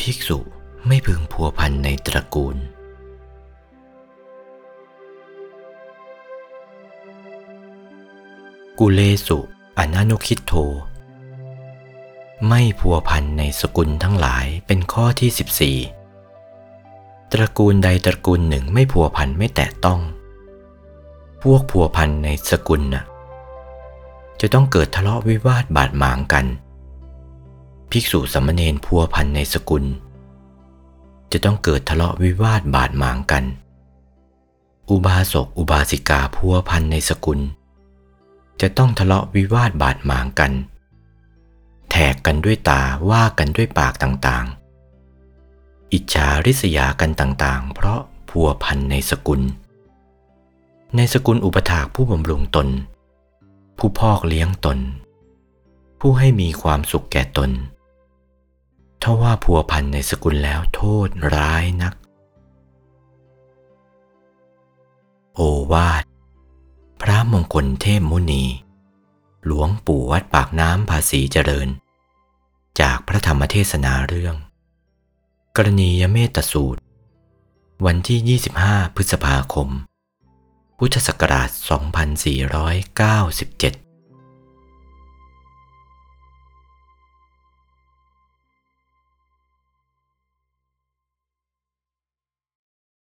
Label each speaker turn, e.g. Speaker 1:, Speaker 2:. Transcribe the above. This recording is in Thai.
Speaker 1: ภิกษุไม่พึงพัวพันในตระกูล กุเลสุอนานุคิดโท ไม่พัวพันในสกุลทั้งหลายเป็นข้อที่ 14 ตระกูลใดตระกูลหนึ่งไม่พัวพันไม่แตะต้อง พวกพัวพันในสกุลน่ะจะต้องเกิดทะเลาะวิวาทบาดหมางกัน ภิกษุสามเณรพัวพันในสกุล จะต้องเกิดทะเลาะวิวาทบาดหมางกัน อุบาสกอุบาสิกาพัวพันในสกุล จะต้องทะเลาะวิวาทบาดหมางกัน แทกกันด้วยตาว่ากันด้วยปากต่างๆ อิจฉาริษยากันต่างๆ เพราะพัวพันในสกุล ในสกุลอุปถากผู้บำรุงตน ผู้พอกเลี้ยงตนผู้ให้มีความสุขแก่ตนาว่าพัวพันในสกุลแล้วโทษร้ายนัก โอวาท พระมงคลเทพมุนี หลวงปู่วัดปากน้ำภาษีเจริญ จากพระธรรมเทศนาเรื่อง กรณียเมตสูตร วันที่ 25 พฤษภาคม พุทธศักราช 2497